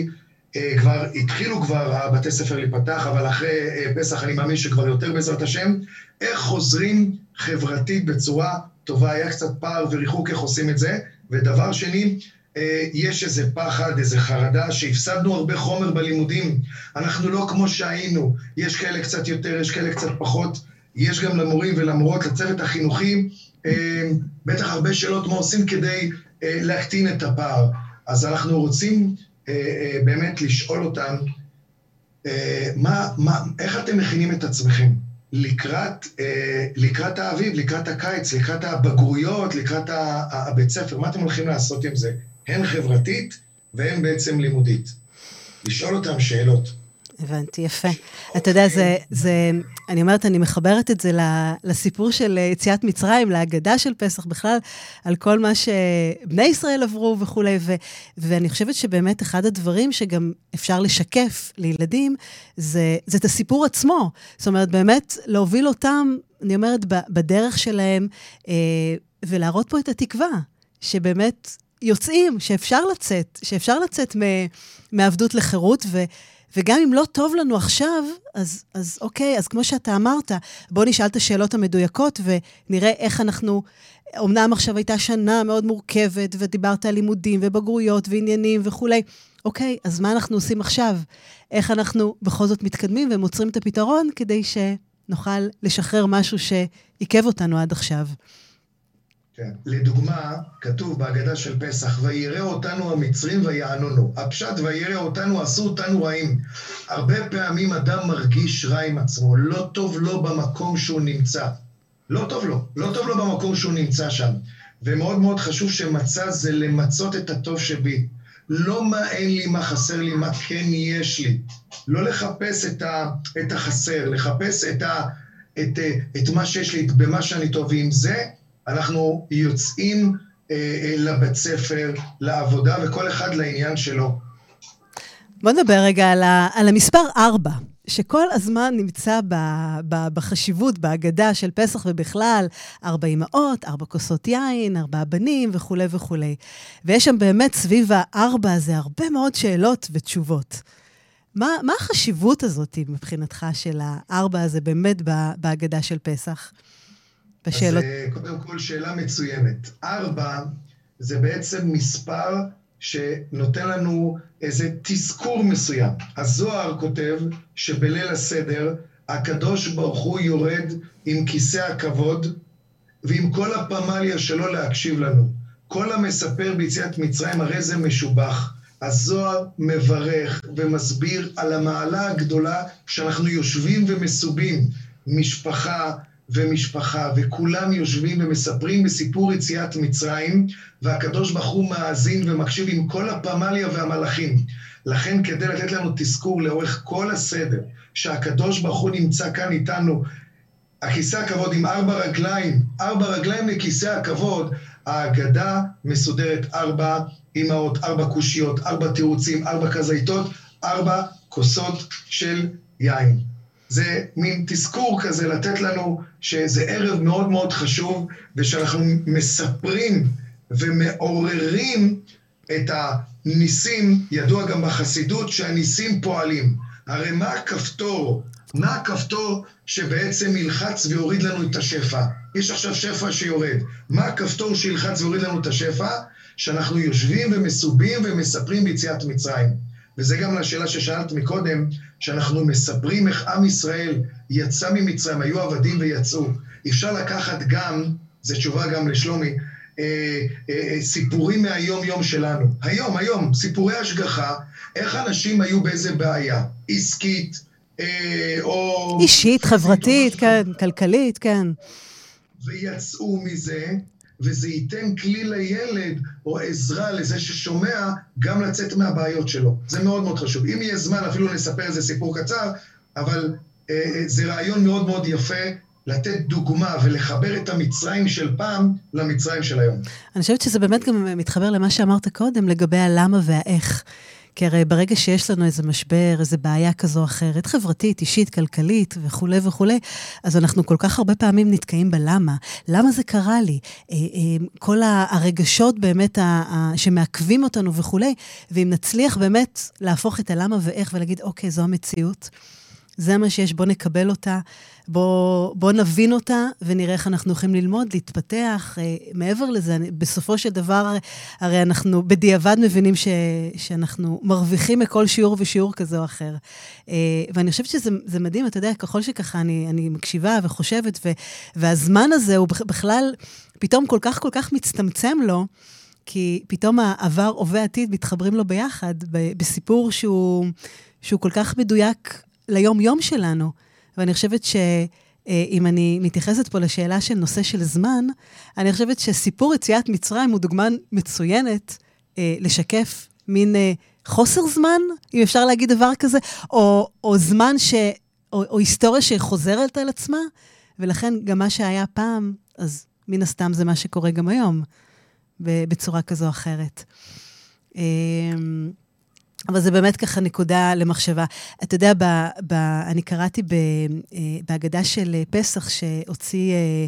[SPEAKER 2] אה, כבר התחילו כבר הבתי ספר להיפתח, אבל אחרי אה, פסח אני מאמין שכבר יותר בעזרת השם. איך חוזרים חברתית בצורה טובה? היה קצת פער וריחוק, איך עושים את זה? ודבר שני, יש איזה פחד, איזה חרדה, שהפסדנו הרבה חומר בלימודים. אנחנו לא כמו שהיינו. יש כאלה קצת יותר, יש כאלה קצת פחות. יש גם למורים ולמורות, לצוות החינוכי, בטח הרבה שאלות מה עושים כדי אה, להקטין את הפער. אז אנחנו רוצים באמת לשאול אותם, מה, מה, איך אתם מכינים את עצמכם לקראת, לקראת האביב, לקראת הקיץ, לקראת הבגרויות, לקראת הבית ספר, מה אתם הולכים לעשות עם זה? הן חברתית והן בעצם לימודית. לשאול אותם שאלות.
[SPEAKER 1] הבנתי, יפה. אתה יודע, זה, זה, אני אומרת, אני מחברת את זה לסיפור של יציאת מצרים, להגדה של פסח בכלל, על כל מה שבני ישראל עברו וכולי, ו, ואני חושבת שבאמת אחד הדברים שגם אפשר לשקף לילדים, זה, זה את הסיפור עצמו. זאת אומרת, באמת להוביל אותם, אני אומרת, בדרך שלהם, אה, ולהראות פה את התקווה, שבאמת יוצאים, שאפשר לצאת, שאפשר לצאת מעבדות לחירות, ו, וגם אם לא טוב לנו עכשיו, אז, אז אוקיי, אז כמו שאתה אמרת, בוא נשאל את השאלות המדויקות ונראה איך אנחנו... אמנם עכשיו הייתה שנה מאוד מורכבת, ודיברת על לימודים ובגרויות ועניינים וכולי. אוקיי, אז מה אנחנו עושים עכשיו? איך אנחנו בכל זאת מתקדמים ומוצרים את הפתרון כדי שנוכל לשחרר משהו שעיכב אותנו עד עכשיו.
[SPEAKER 2] כן. לדוגמה, כתוב בהגדה של פסח, וירא אותנו המצרים ויענונו. הפשט וירא אותנו עשו אותנו רעים. הרבה פעמים אדם מרגיש רע עם עצמו, לא טוב לו במקום שהוא נמצא. לא טוב לו, לא טוב לו במקום שהוא נמצא שם. ומאוד מאוד חשוב שמצא זה למצות את הטוב שבי. לא מה אין לי, מה חסר לי, מה כן יש לי. לא לחפש את, ה, את החסר, לחפש את, ה, את, את מה שיש לי, במה שאני טוב. ועם זה אנחנו יוצאים אה, אה, לבית ספר, לעבודה, וכל אחד לעניין שלו.
[SPEAKER 1] בוא נדבר רגע על, ה, על המספר 4. שכל הזמן נמצא ב, ב, בחשיבות, בהגדה של פסח ובכלל, ארבע אמהות, ארבע כוסות יין, ארבעה בנים וכולי וכולי. ויש שם באמת סביב הארבע הזה הרבה מאוד שאלות ותשובות. מה, מה החשיבות הזאת מבחינתך של הארבע הזה באמת בהגדה של פסח?
[SPEAKER 2] בשאלות. אז אה, קודם כל, שאלה מצוינת. ארבע זה בעצם מספר שנותן לנו איזה תזכור מסוים. הזוהר כותב שבליל הסדר הקדוש ברוך הוא יורד עם כיסא הכבוד ועם כל הפמליה שלו להקשיב לנו. כל המספר ביציאת מצרים הרי זה משובח. הזוהר מברך ומסביר על המעלה הגדולה שאנחנו יושבים ומסובים. משפחה, ומשפחה, וכולם יושבים ומספרים בסיפור יציאת מצרים, והקדוש ברוך הוא מאזין ומקשיב עם כל הפמליה והמלאכים. לכן כדי לתת לנו תזכור לאורך כל הסדר, שהקדוש ברוך הוא נמצא כאן איתנו, הכיסא הכבוד עם ארבע רגליים, ארבע רגליים לכיסא הכבוד, ההגדה מסודרת ארבע אמהות, ארבע קושיות, ארבע תירוצים, ארבע כזיתות, ארבע כוסות של יין. זה מין תזכור כזה לתת לנו שזה ערב מאוד מאוד חשוב, ושאנחנו מספרים ומעוררים את הניסים, ידוע גם בחסידות שהניסים פועלים. הרי מה הכפתור? מה הכפתור שבעצם ילחץ ויוריד לנו את השפע? יש עכשיו שפע שיורד. מה הכפתור שילחץ ויוריד לנו את השפע? שאנחנו יושבים ומסובים ומספרים ביציאת מצרים. וזה גם לשאלה ששאלת מקודם, שאנחנו מספרים איך עם ישראל יצא ממצרים, היו עבדים ויצאו. אפשר לקחת גם, זו תשובה גם לשלומי, אה, אה, אה, סיפורים מהיום-יום שלנו. היום, היום, סיפורי השגחה, איך אנשים היו באיזה בעיה, עסקית, אה, או...
[SPEAKER 1] אישית, חברתית, כן, כלכלית, כן.
[SPEAKER 2] ויצאו מזה, וזה ייתן כלי לילד או עזרה לזה ששומע גם לצאת מהבעיות שלו. זה מאוד מאוד חשוב. אם יהיה זמן אפילו נספר איזה סיפור קצר, אבל אה, אה, זה רעיון מאוד מאוד יפה לתת דוגמה ולחבר את המצרים של פעם למצרים של היום.
[SPEAKER 1] אני חושבת שזה באמת גם מתחבר למה שאמרת קודם לגבי הלמה והאיך. כי הרי ברגע שיש לנו איזה משבר, איזה בעיה כזו או אחרת, חברתית, אישית, כלכלית וכולי וכולי, אז אנחנו כל כך הרבה פעמים נתקעים בלמה. למה זה קרה לי? אה, אה, כל הרגשות באמת שמעכבים אותנו וכולי, ואם נצליח באמת להפוך את הלמה ואיך ולהגיד, אוקיי, זו המציאות. זה מה שיש, בואו נקבל אותה, בואו בוא נבין אותה ונראה איך אנחנו יכולים ללמוד, להתפתח. אה, מעבר לזה, בסופו של דבר, הרי אנחנו בדיעבד מבינים ש, שאנחנו מרוויחים מכל שיעור ושיעור כזה או אחר. אה, ואני חושבת שזה מדהים, אתה יודע, ככל שככה אני, אני מקשיבה וחושבת, ו, והזמן הזה הוא בכלל פתאום כל כך כל כך מצטמצם לו. כי פתאום העבר, הווה, עתיד מתחברים לו ביחד, בסיפור שהוא, שהוא כל כך מדויק ליום-יום שלנו. ואני חושבת שאם אני מתייחסת פה לשאלה של נושא של זמן, אני חושבת שסיפור יציאת מצרים הוא דוגמה מצוינת אה, לשקף מין אה, חוסר זמן, אם אפשר להגיד דבר כזה, או, או זמן ש... או, או היסטוריה שחוזרת על עצמה, ולכן גם מה שהיה פעם, אז מן הסתם זה מה שקורה גם היום, בצורה כזו או אחרת. אה, אבל זה באמת ככה נקודה למחשבה. אתה יודע, ב, ב, אני קראתי ב, אה, בהגדה של פסח שהוציא אה,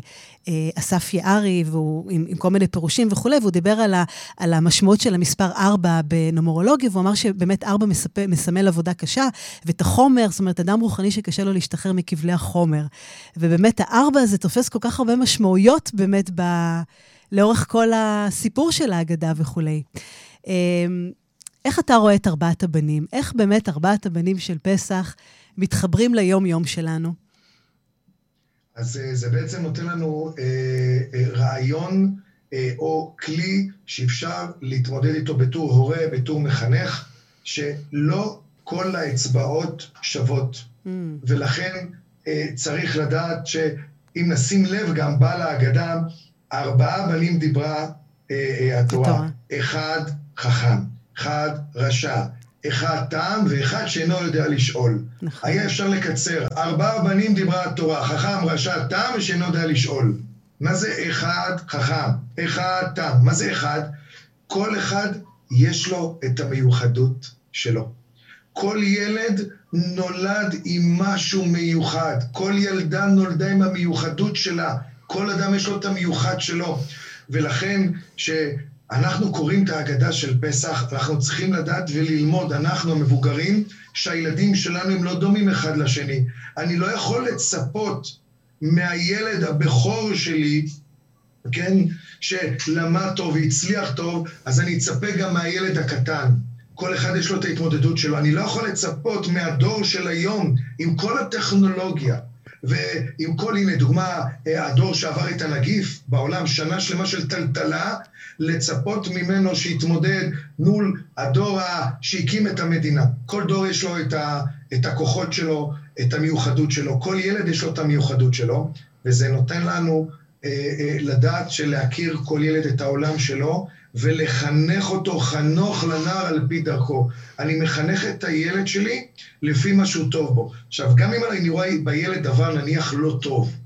[SPEAKER 1] אה, אסף יערי, והוא עם, עם כל מיני פירושים וכולי, והוא דיבר על, ה, על המשמעות של המספר 4 בנומרולוגיה, והוא אמר שבאמת 4 מספ, מסמל עבודה קשה, ואת החומר, זאת אומרת, אדם רוחני שקשה לו להשתחרר מכבלי החומר. ובאמת, הארבע הזה תופס כל כך הרבה משמעויות באמת ב, לאורך כל הסיפור של ההגדה וכולי. איך אתה רואה את ארבעת הבנים? איך באמת ארבעת הבנים של פסח מתחברים ליום-יום שלנו?
[SPEAKER 2] אז אה, זה בעצם נותן לנו אה, אה, רעיון אה, או כלי שאפשר להתמודד איתו בתור הורה, בתור מחנך, שלא כל האצבעות שוות. Mm. ולכן אה, צריך לדעת שאם נשים לב, גם בא להגדה, ארבעה בנים דיברה אה, אה, התורה. אחד חכם, אחד רשע, אחד תם ואחד שאינו יודע לשאול. נכון. היה אפשר לקצר. ארבעה בנים דיברה התורה, חכם, רשע, תם ושאינו יודע לשאול. מה זה אחד חכם? אחד תם. מה זה אחד? כל אחד יש לו את המיוחדות שלו. כל ילד נולד עם משהו מיוחד. כל ילדה נולדה עם המיוחדות שלה. כל אדם יש לו את המיוחד שלו. ולכן, כשאנחנו קוראים את ההגדה של פסח, אנחנו צריכים לדעת וללמוד, אנחנו המבוגרים, שהילדים שלנו הם לא דומים אחד לשני. אני לא יכול לצפות מהילד הבכור שלי, כן, שלמד טוב והצליח טוב, אז אני אצפה גם מהילד הקטן. כל אחד יש לו את ההתמודדות שלו. אני לא יכול לצפות מהדור של היום, עם כל הטכנולוגיה, ועם כל, הנה, דוגמה, אה, הדור שעבר את הנגיף בעולם, שנה שלמה של טלטלה, לצפות ממנו שיתמודד מול הדור שהקים את המדינה. כל דור יש לו את, ה, את הכוחות שלו, את המיוחדות שלו. כל ילד יש לו את המיוחדות שלו, וזה נותן לנו אה, אה, לדעת שלהכיר כל ילד את העולם שלו, ולחנך אותו חנוך לנער על פי דרכו. אני מחנך את הילד שלי לפי מה שהוא טוב בו. עכשיו, גם אם אני רואה בילד דבר נניח לא טוב,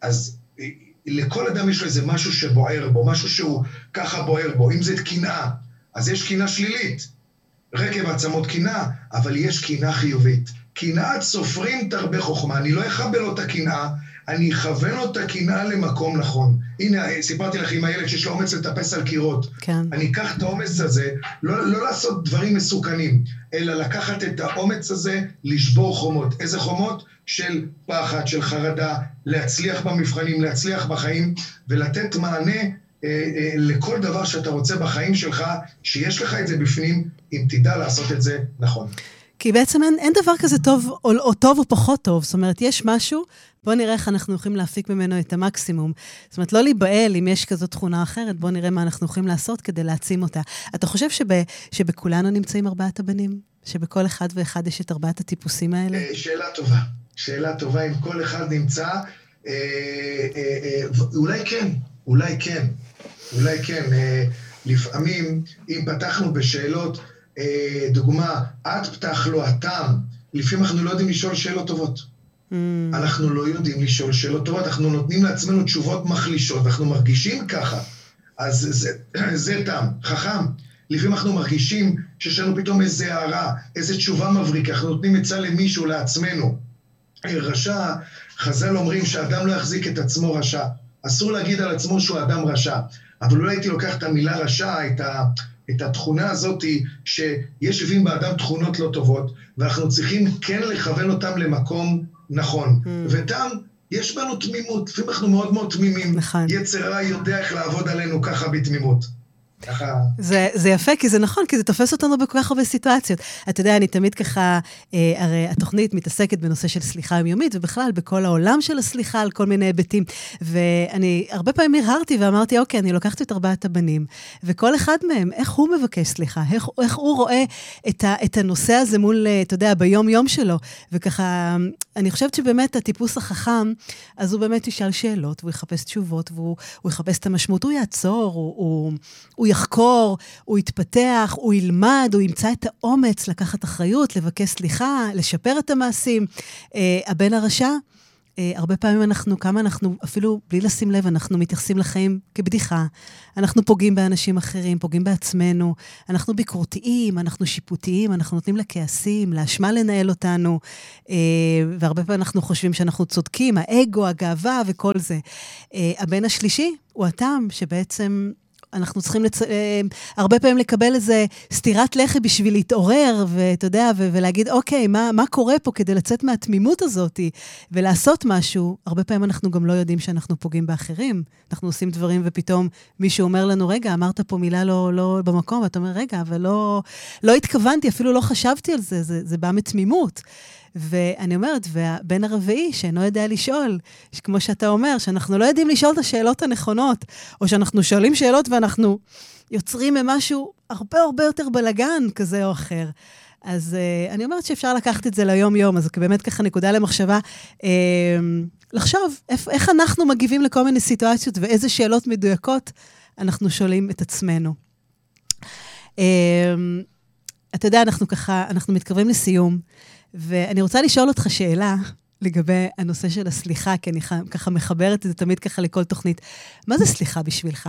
[SPEAKER 2] אז אה, לכל אדם יש לו איזה משהו שבוער בו, משהו שהוא ככה בוער בו. אם זה קנאה, אז יש קנאה שלילית. רקב עצמות קנאה, אבל יש קנאה חיובית. קנאת סופרים תרבה חוכמה. אני לא אכבל לו את הקנאה, אני אכוון לו את הקנאה למקום נכון. הנה, סיפרתי לך עם הילד שיש לו אומץ לטפס על קירות. כן. אני אקח את האומץ הזה, לא, לא לעשות דברים מסוכנים, אלא לקחת את האומץ הזה, לשבור חומות. איזה חומות? של פחד, של חרדה, להצליח במבחנים, להצליח בחיים, ולתת מענה אה, אה, לכל דבר שאתה רוצה בחיים שלך, שיש לך את זה בפנים, אם תדע לעשות את זה נכון.
[SPEAKER 1] כי בעצם אין, אין דבר כזה טוב או, או טוב או פחות טוב. זאת אומרת, יש משהו, בואו נראה איך אנחנו יכולים להפיק ממנו את המקסימום. זאת אומרת, לא להיבהל אם יש כזאת תכונה אחרת, בואו נראה מה אנחנו יכולים לעשות כדי להעצים אותה. אתה חושב שב, שבכולנו נמצאים ארבעת הבנים? שבכל אחד ואחד יש את ארבעת הטיפוסים האלה? אה,
[SPEAKER 2] שאלה טובה. שאלה טובה אם כל אחד נמצא. אה, אה, אולי כן, אולי כן, אולי כן. לפעמים, אם פתחנו בשאלות, אה, דוגמה, את פתח לו הטעם, לפעמים אנחנו לא יודעים לשאול שאלות טובות. Mm. אנחנו לא יודעים לשאול שאלות טובות, אנחנו נותנים לעצמנו תשובות מחלישות, אנחנו מרגישים ככה. אז זה, [clears throat] זה טעם, חכם. לפעמים אנחנו מרגישים שיש לנו פתאום איזה הערה, איזה תשובה מבריקה, אנחנו נותנים עצה למישהו, לעצמנו. רשע, חז"ל אומרים שאדם לא יחזיק את עצמו רשע. אסור להגיד על עצמו שהוא אדם רשע. אבל אולי הייתי לוקח את המילה רשע, את, ה, את התכונה הזאת שיש יושבים באדם תכונות לא טובות, ואנחנו צריכים כן לכוון אותם למקום נכון. Mm. ותם, יש בנו תמימות, לפעמים אנחנו מאוד מאוד תמימים. נכון. יצר רע יודע איך לעבוד עלינו ככה בתמימות.
[SPEAKER 1] זה, זה יפה, כי זה נכון, כי זה תופס אותנו בכל כך הרבה סיטואציות. אתה יודע, אני תמיד ככה, אה, הרי התוכנית מתעסקת בנושא של סליחה יומיומית, ובכלל בכל העולם של הסליחה על כל מיני היבטים. ואני הרבה פעמים הרהרתי ואמרתי, אוקיי, אני לוקחת את ארבעת הבנים, וכל אחד מהם, איך הוא מבקש סליחה? איך, איך הוא רואה את, ה, את הנושא הזה מול, אה, אתה יודע, ביום-יום שלו? וככה, אני חושבת שבאמת הטיפוס החכם, אז הוא באמת ישאל שאלות, והוא יחפש תשובות, והוא יחפש את המשמעות, הוא יעצור, הוא, הוא, הוא יחקור, הוא יתפתח, הוא ילמד, הוא ימצא את האומץ לקחת אחריות, לבקש סליחה, לשפר את המעשים. Uh, הבן הרשע, הרבה פעמים אנחנו, כמה אנחנו, אפילו בלי לשים לב, אנחנו מתייחסים לחיים כבדיחה. אנחנו פוגעים באנשים אחרים, פוגעים בעצמנו, אנחנו ביקורתיים, אנחנו שיפוטיים, אנחנו נותנים לכעסים, לאשמה לנהל אותנו, uh, והרבה פעמים אנחנו חושבים שאנחנו צודקים, האגו, הגאווה וכל זה. Uh, הבן השלישי הוא הטעם שבעצם אנחנו צריכים לצ... אה, הרבה פעמים לקבל איזה סטירת לחי בשביל להתעורר, ואתה יודע, ו- ולהגיד, אוקיי, מה, מה קורה פה כדי לצאת מהתמימות הזאת ולעשות משהו? הרבה פעמים אנחנו גם לא יודעים שאנחנו פוגעים באחרים. אנחנו עושים דברים ופתאום מישהו אומר לנו, רגע, אמרת פה מילה לא, לא במקום, ואתה אומר, רגע, אבל לא, לא התכוונתי, אפילו לא חשבתי על זה, זה, זה בא מתמימות. ואני אומרת, והבן הרביעי שאינו יודע לשאול, כמו שאתה אומר, שאנחנו לא יודעים לשאול את השאלות הנכונות, או שאנחנו שואלים שאלות ואנחנו יוצרים ממשהו הרבה הרבה יותר בלגן כזה או אחר. אז uh, אני אומרת שאפשר לקחת את זה ליום-יום, אז באמת ככה נקודה למחשבה. Uh, לחשוב איך, איך אנחנו מגיבים לכל מיני סיטואציות ואיזה שאלות מדויקות אנחנו שואלים את עצמנו. Uh, אתה יודע, אנחנו ככה, אנחנו מתקרבים לסיום. ואני רוצה לשאול אותך שאלה לגבי הנושא של הסליחה, כי אני ככה מחברת את זה תמיד ככה לכל תוכנית. מה זה סליחה בשבילך?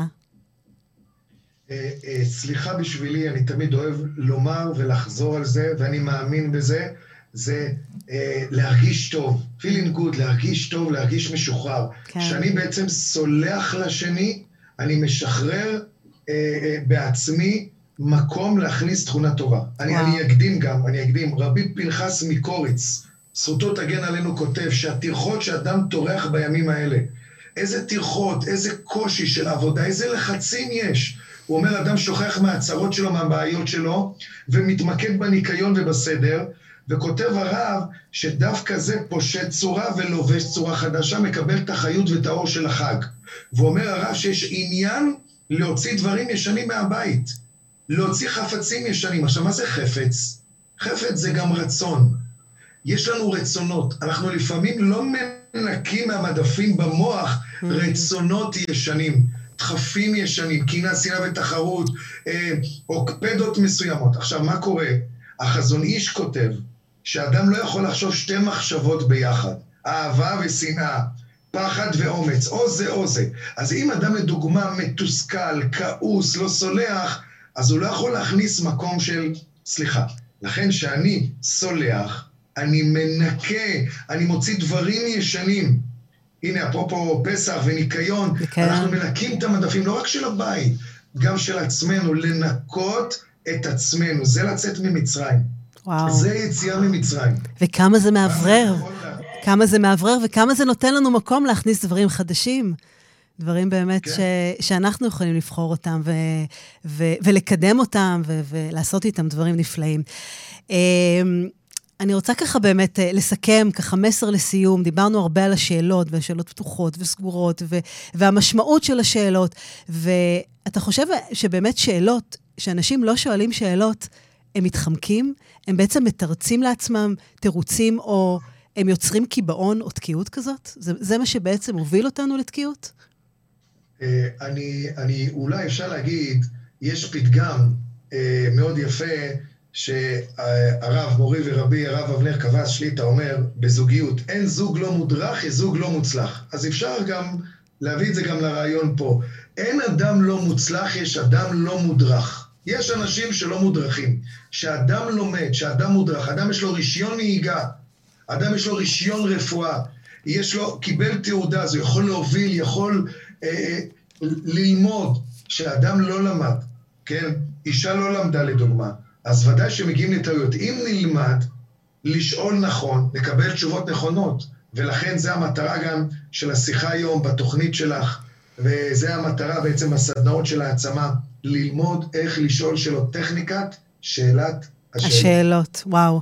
[SPEAKER 2] אה, אה, סליחה בשבילי, אני תמיד אוהב לומר ולחזור על זה, ואני מאמין בזה, זה אה, להרגיש טוב, feeling good, להרגיש טוב, להרגיש משוחרר. כן. כשאני בעצם סולח לשני, אני משחרר אה, אה, בעצמי מקום להכניס תכונה טובה. אני, אני אקדים גם, אני אקדים. רבי פנחס מקוריץ, זכותו תגן עלינו, כותב שהטרחות שאדם טורח בימים האלה, איזה טרחות, איזה קושי של עבודה, איזה לחצים יש. הוא אומר, אדם שוכח מהצרות שלו, מהבעיות שלו, ומתמקד בניקיון ובסדר, וכותב הרב שדווקא זה פושט צורה ולובש צורה חדשה, מקבל את החיות ואת האור של החג. ואומר הרב שיש עניין להוציא דברים ישנים מהבית. להוציא חפצים ישנים. עכשיו, מה זה חפץ? חפץ זה גם רצון. יש לנו רצונות. אנחנו לפעמים לא מנקים מהמדפים במוח mm. רצונות ישנים, דחפים ישנים, קנאה, שנאה ותחרות, אה, אוקפדות מסוימות. עכשיו, מה קורה? החזון איש כותב שאדם לא יכול לחשוב שתי מחשבות ביחד, אהבה ושנאה. פחד ואומץ, או זה או זה. אז אם אדם לדוגמה מתוסכל, כעוס, לא סולח, אז הוא לא יכול להכניס מקום של סליחה. לכן כשאני סולח, אני מנקה, אני מוציא דברים ישנים. הנה, אפרופו פסח וניקיון. כן. אנחנו מנקים את המדפים, לא רק של הבית, גם של עצמנו, לנקות את עצמנו. זה לצאת ממצרים. וואו. זה יציאה ממצרים.
[SPEAKER 1] וכמה זה מאוורר. כמה זה מאוורר וכמה זה נותן לנו מקום להכניס דברים חדשים. דברים באמת כן. ש, שאנחנו יכולים לבחור אותם ו, ו, ולקדם אותם ו, ולעשות איתם דברים נפלאים. אמ, אני רוצה ככה באמת אה, לסכם, ככה מסר לסיום. דיברנו הרבה על השאלות, והשאלות פתוחות וסגורות, ו- והמשמעות של השאלות. ואתה חושב שבאמת שאלות, שאנשים לא שואלים שאלות, הם מתחמקים? הם בעצם מתרצים לעצמם תירוצים, או הם יוצרים קיבעון או תקיעות כזאת? זה, זה מה שבעצם הוביל אותנו לתקיעות?
[SPEAKER 2] אה, אני, אני, אולי אפשר להגיד, יש פתגם אה, מאוד יפה, שהרב מורי ורבי, הרב אבנר קבס שליטה אומר, בזוגיות, אין זוג לא מודרך, יש זוג לא מוצלח. אז אפשר גם להביא את זה גם לרעיון פה. אין אדם לא מוצלח, יש אדם לא מודרך. יש אנשים שלא מודרכים. שאדם לומד, שאדם מודרך, אדם יש לו רישיון נהיגה, אדם יש לו רישיון רפואה, יש לו, קיבל תעודה, אז הוא יכול להוביל, יכול ללמוד, שאדם לא למד, כן? אישה לא למדה לדוגמה, אז ודאי שמגיעים לטעויות. אם נלמד לשאול נכון, לקבל תשובות נכונות, ולכן זה המטרה גם של השיחה היום בתוכנית שלך, וזה המטרה בעצם בסדנאות של העצמה, ללמוד איך לשאול שאלות טכניקת שאלת השאלות.
[SPEAKER 1] השאלות, וואו.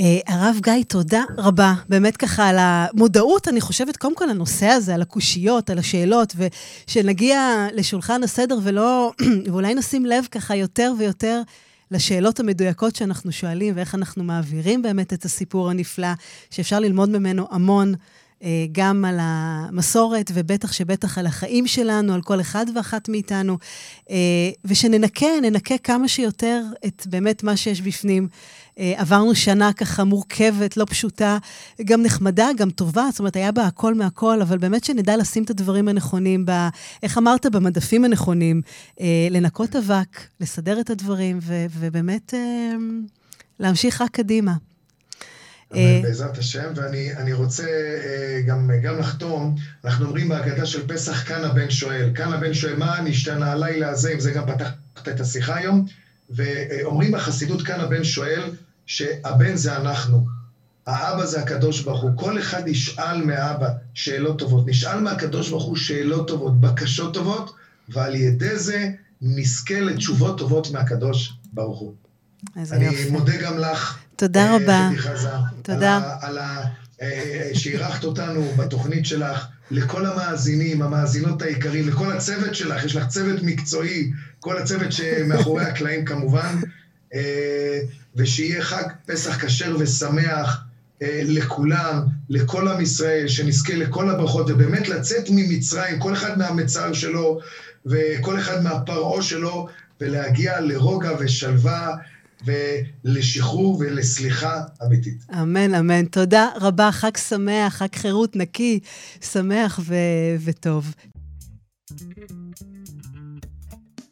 [SPEAKER 1] Uh, הרב גיא, תודה רבה. באמת ככה על המודעות, אני חושבת, קודם כל הנושא הזה, על הקושיות, על השאלות, ושנגיע לשולחן הסדר ולא, [clears throat] ואולי נשים לב ככה יותר ויותר לשאלות המדויקות שאנחנו שואלים, ואיך אנחנו מעבירים באמת את הסיפור הנפלא, שאפשר ללמוד ממנו המון. אה, גם על המסורת, ובטח שבטח על החיים שלנו, על כל אחד ואחת מאיתנו, אה, ושננקה, ננקה כמה שיותר את באמת מה שיש בפנים. אה, עברנו שנה ככה מורכבת, לא פשוטה, גם נחמדה, גם טובה, זאת אומרת, היה בה הכל מהכל, אבל באמת שנדע לשים את הדברים הנכונים, ב, איך אמרת, במדפים הנכונים, לנקות אבק, לסדר את הדברים, ו, ובאמת להמשיך רק קדימה.
[SPEAKER 2] אה, בעזרת השם, ואני רוצה אה, גם, גם לחתום, אנחנו אומרים בהגדה של פסח, כאן הבן שואל. כאן הבן שואל, מה נשתנה הלילה הזה, אם זה גם פתחת את השיחה היום, ואומרים בחסידות, כאן הבן שואל, שהבן זה אנחנו. האבא זה הקדוש ברוך הוא. כל אחד ישאל מאבא שאלות טובות. נשאל מהקדוש ברוך הוא שאלות טובות, בקשות טובות, ועל ידי זה נזכה לתשובות טובות מהקדוש ברוך הוא. אני יופי. מודה גם לך.
[SPEAKER 1] תודה אה, רבה.
[SPEAKER 2] חזה, תודה. על ה... אה, שאירחת אותנו בתוכנית שלך, לכל המאזינים, המאזינות היקרים, לכל הצוות שלך, יש לך צוות מקצועי, כל הצוות שמאחורי הקלעים כמובן, אה, ושיהיה חג פסח כשר ושמח לכולם, לכל עם ישראל, שנזכה לכל הברכות, ובאמת לצאת ממצרים, כל אחד מהמצר שלו, וכל אחד מהפרעה שלו, ולהגיע לרוגע ושלווה. ולשחרור ולסליחה אמיתית.
[SPEAKER 1] אמן, אמן. תודה רבה. חג שמח, חג חירות נקי, שמח ו- וטוב.